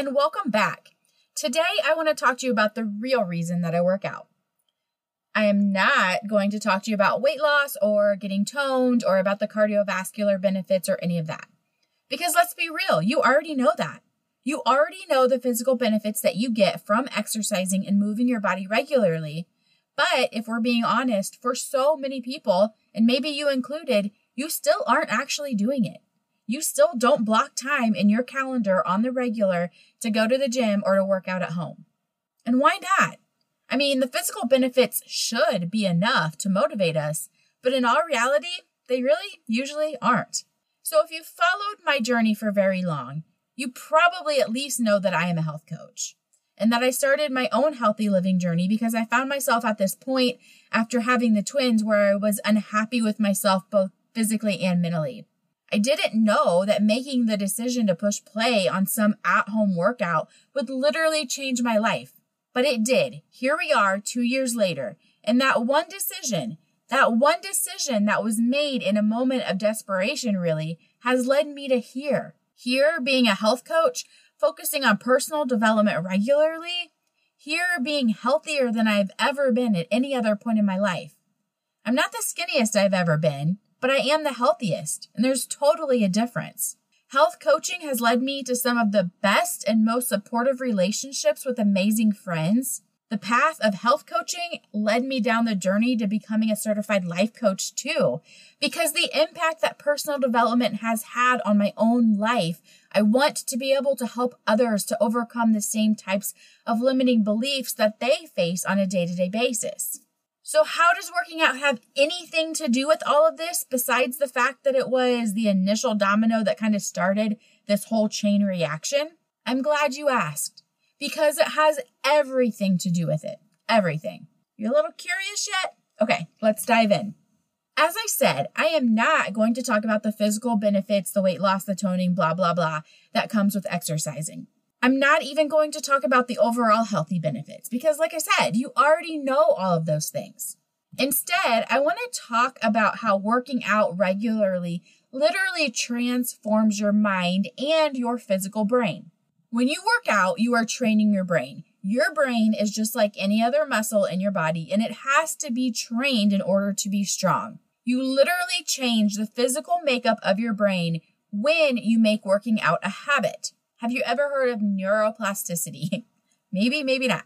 and welcome back. Today, I want to talk to you about the real reason that I work out. I am not going to talk to you about weight loss or getting toned or about the cardiovascular benefits or any of that. Because let's be real, you already know that. You already know the physical benefits that you get from exercising and moving your body regularly. But if we're being honest, for so many people, and maybe you included, you still aren't actually doing it. You still don't block time in your calendar on the regular to go to the gym or to work out at home. And why not? I mean, the physical benefits should be enough to motivate us, but in all reality, they really usually aren't. So if you've followed my journey for very long, you probably at least know that I am a health coach and that I started my own healthy living journey because I found myself at this point after having the twins where I was unhappy with myself both physically and mentally. I didn't know that making the decision to push play on some at home workout would literally change my life. But it did. Here we are two years later. And that one decision, that one decision that was made in a moment of desperation, really, has led me to here. Here, being a health coach, focusing on personal development regularly. Here, being healthier than I've ever been at any other point in my life. I'm not the skinniest I've ever been, but I am the healthiest, and there's totally a difference. Health coaching has led me to some of the best and most supportive relationships with amazing friends. The path of health coaching led me down the journey to becoming a certified life coach too, because the impact that personal development has had on my own life, I want to be able to help others to overcome the same types of limiting beliefs that they face on a day to day basis. So, how does working out have anything to do with all of this besides the fact that it was the initial domino that kind of started this whole chain reaction? I'm glad you asked because it has everything to do with it. Everything. You're a little curious yet? Okay, let's dive in. As I said, I am not going to talk about the physical benefits, the weight loss, the toning, blah, blah, blah, that comes with exercising. I'm not even going to talk about the overall healthy benefits because, like I said, you already know all of those things. Instead, I want to talk about how working out regularly literally transforms your mind and your physical brain. When you work out, you are training your brain. Your brain is just like any other muscle in your body, and it has to be trained in order to be strong. You literally change the physical makeup of your brain when you make working out a habit. Have you ever heard of neuroplasticity? maybe, maybe not.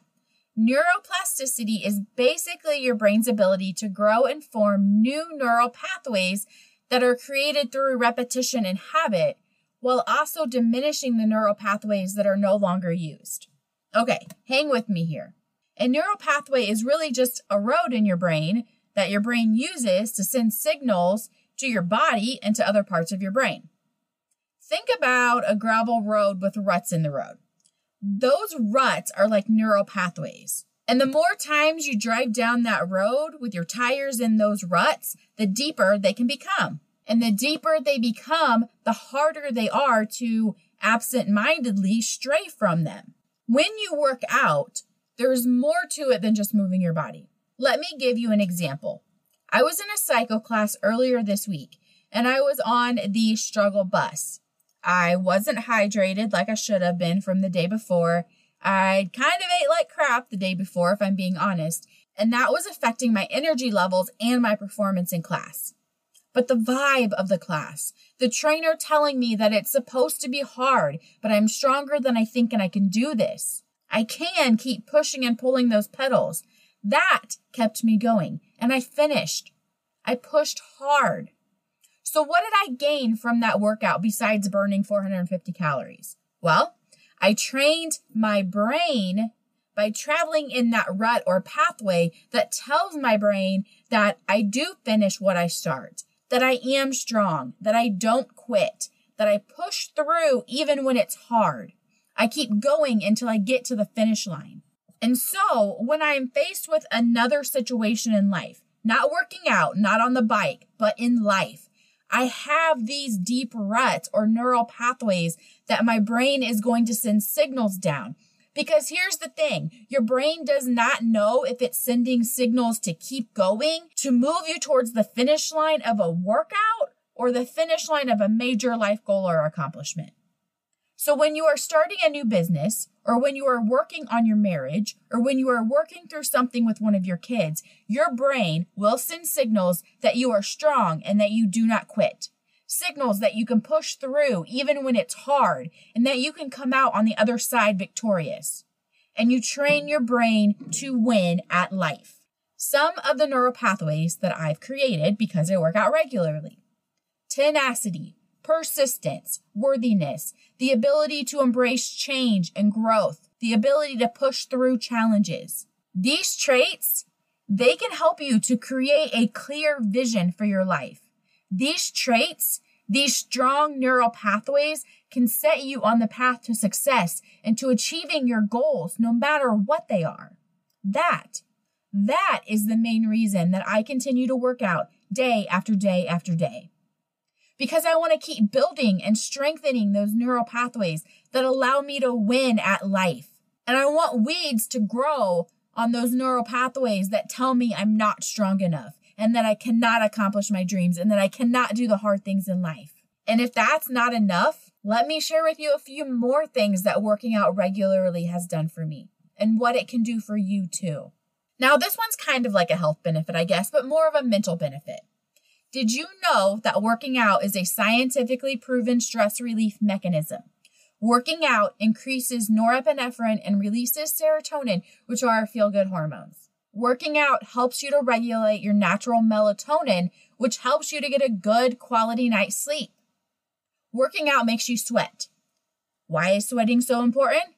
Neuroplasticity is basically your brain's ability to grow and form new neural pathways that are created through repetition and habit while also diminishing the neural pathways that are no longer used. Okay, hang with me here. A neural pathway is really just a road in your brain that your brain uses to send signals to your body and to other parts of your brain. Think about a gravel road with ruts in the road. Those ruts are like neural pathways. And the more times you drive down that road with your tires in those ruts, the deeper they can become. And the deeper they become, the harder they are to absent mindedly stray from them. When you work out, there's more to it than just moving your body. Let me give you an example. I was in a cycle class earlier this week and I was on the struggle bus. I wasn't hydrated like I should have been from the day before. I kind of ate like crap the day before, if I'm being honest, and that was affecting my energy levels and my performance in class. But the vibe of the class, the trainer telling me that it's supposed to be hard, but I'm stronger than I think and I can do this. I can keep pushing and pulling those pedals. That kept me going, and I finished. I pushed hard. So, what did I gain from that workout besides burning 450 calories? Well, I trained my brain by traveling in that rut or pathway that tells my brain that I do finish what I start, that I am strong, that I don't quit, that I push through even when it's hard. I keep going until I get to the finish line. And so when I am faced with another situation in life, not working out, not on the bike, but in life, I have these deep ruts or neural pathways that my brain is going to send signals down. Because here's the thing your brain does not know if it's sending signals to keep going, to move you towards the finish line of a workout, or the finish line of a major life goal or accomplishment. So when you are starting a new business, or when you are working on your marriage, or when you are working through something with one of your kids, your brain will send signals that you are strong and that you do not quit. Signals that you can push through even when it's hard and that you can come out on the other side victorious. And you train your brain to win at life. Some of the neural pathways that I've created because I work out regularly tenacity, persistence, worthiness, the ability to embrace change and growth, the ability to push through challenges. These traits, they can help you to create a clear vision for your life. These traits, these strong neural pathways can set you on the path to success and to achieving your goals, no matter what they are. That, that is the main reason that I continue to work out day after day after day because I want to keep building and strengthening those neural pathways that allow me to win at life. And I want weeds to grow on those neural pathways that tell me I'm not strong enough and that I cannot accomplish my dreams and that I cannot do the hard things in life. And if that's not enough, let me share with you a few more things that working out regularly has done for me and what it can do for you too. Now, this one's kind of like a health benefit, I guess, but more of a mental benefit. Did you know that working out is a scientifically proven stress relief mechanism? Working out increases norepinephrine and releases serotonin, which are our feel good hormones. Working out helps you to regulate your natural melatonin, which helps you to get a good quality night's sleep. Working out makes you sweat. Why is sweating so important?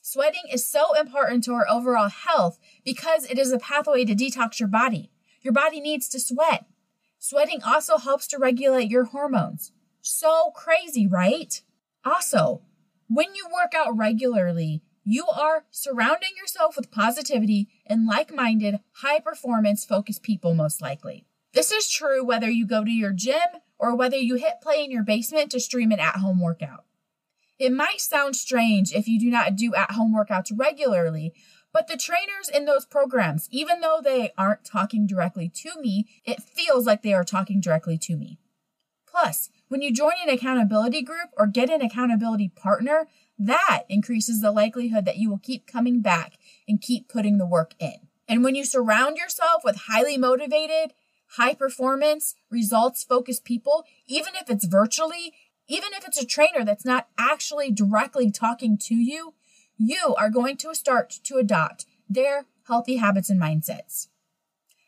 Sweating is so important to our overall health because it is a pathway to detox your body. Your body needs to sweat. Sweating also helps to regulate your hormones. So crazy, right? Also, when you work out regularly, you are surrounding yourself with positivity and like minded, high performance focused people, most likely. This is true whether you go to your gym or whether you hit play in your basement to stream an at home workout. It might sound strange if you do not do at home workouts regularly, but the trainers in those programs, even though they aren't talking directly to me, it feels like they are talking directly to me. Plus, when you join an accountability group or get an accountability partner, that increases the likelihood that you will keep coming back and keep putting the work in. And when you surround yourself with highly motivated, high performance, results focused people, even if it's virtually, even if it's a trainer that's not actually directly talking to you, you are going to start to adopt their healthy habits and mindsets.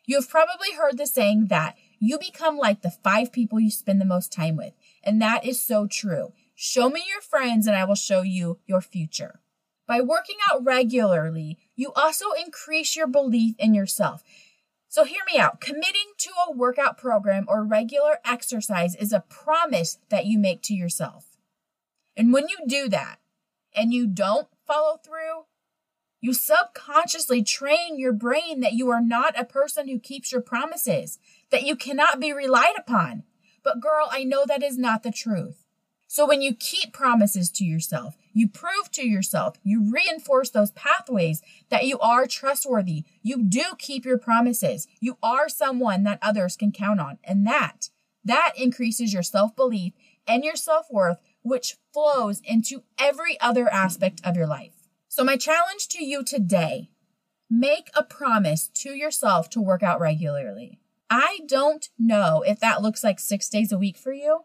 You have probably heard the saying that you become like the five people you spend the most time with. And that is so true. Show me your friends and I will show you your future. By working out regularly, you also increase your belief in yourself. So hear me out. Committing to a workout program or regular exercise is a promise that you make to yourself. And when you do that and you don't follow through, you subconsciously train your brain that you are not a person who keeps your promises, that you cannot be relied upon. But girl, I know that is not the truth. So when you keep promises to yourself, you prove to yourself, you reinforce those pathways that you are trustworthy. You do keep your promises. You are someone that others can count on. And that, that increases your self belief and your self worth which flows into every other aspect of your life. So, my challenge to you today make a promise to yourself to work out regularly. I don't know if that looks like six days a week for you.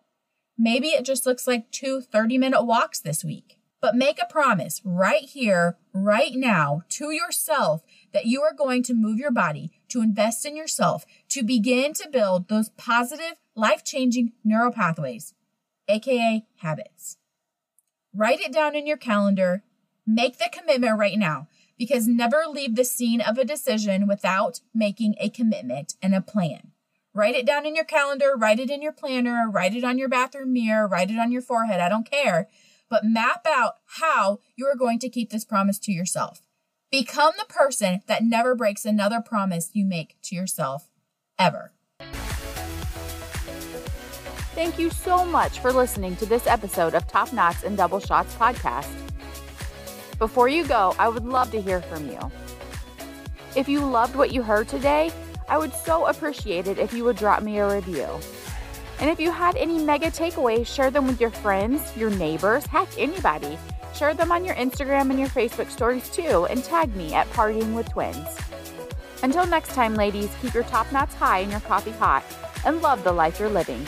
Maybe it just looks like two 30 minute walks this week. But make a promise right here, right now to yourself that you are going to move your body, to invest in yourself, to begin to build those positive, life changing neural pathways aka habits. Write it down in your calendar. Make the commitment right now because never leave the scene of a decision without making a commitment and a plan. Write it down in your calendar, write it in your planner, write it on your bathroom mirror, write it on your forehead. I don't care. But map out how you are going to keep this promise to yourself. Become the person that never breaks another promise you make to yourself ever. Thank you so much for listening to this episode of Top Knots and Double Shots podcast. Before you go, I would love to hear from you. If you loved what you heard today, I would so appreciate it if you would drop me a review. And if you had any mega takeaways, share them with your friends, your neighbors, heck, anybody. Share them on your Instagram and your Facebook stories too, and tag me at Partying with Twins. Until next time, ladies, keep your top knots high and your coffee hot, and love the life you're living.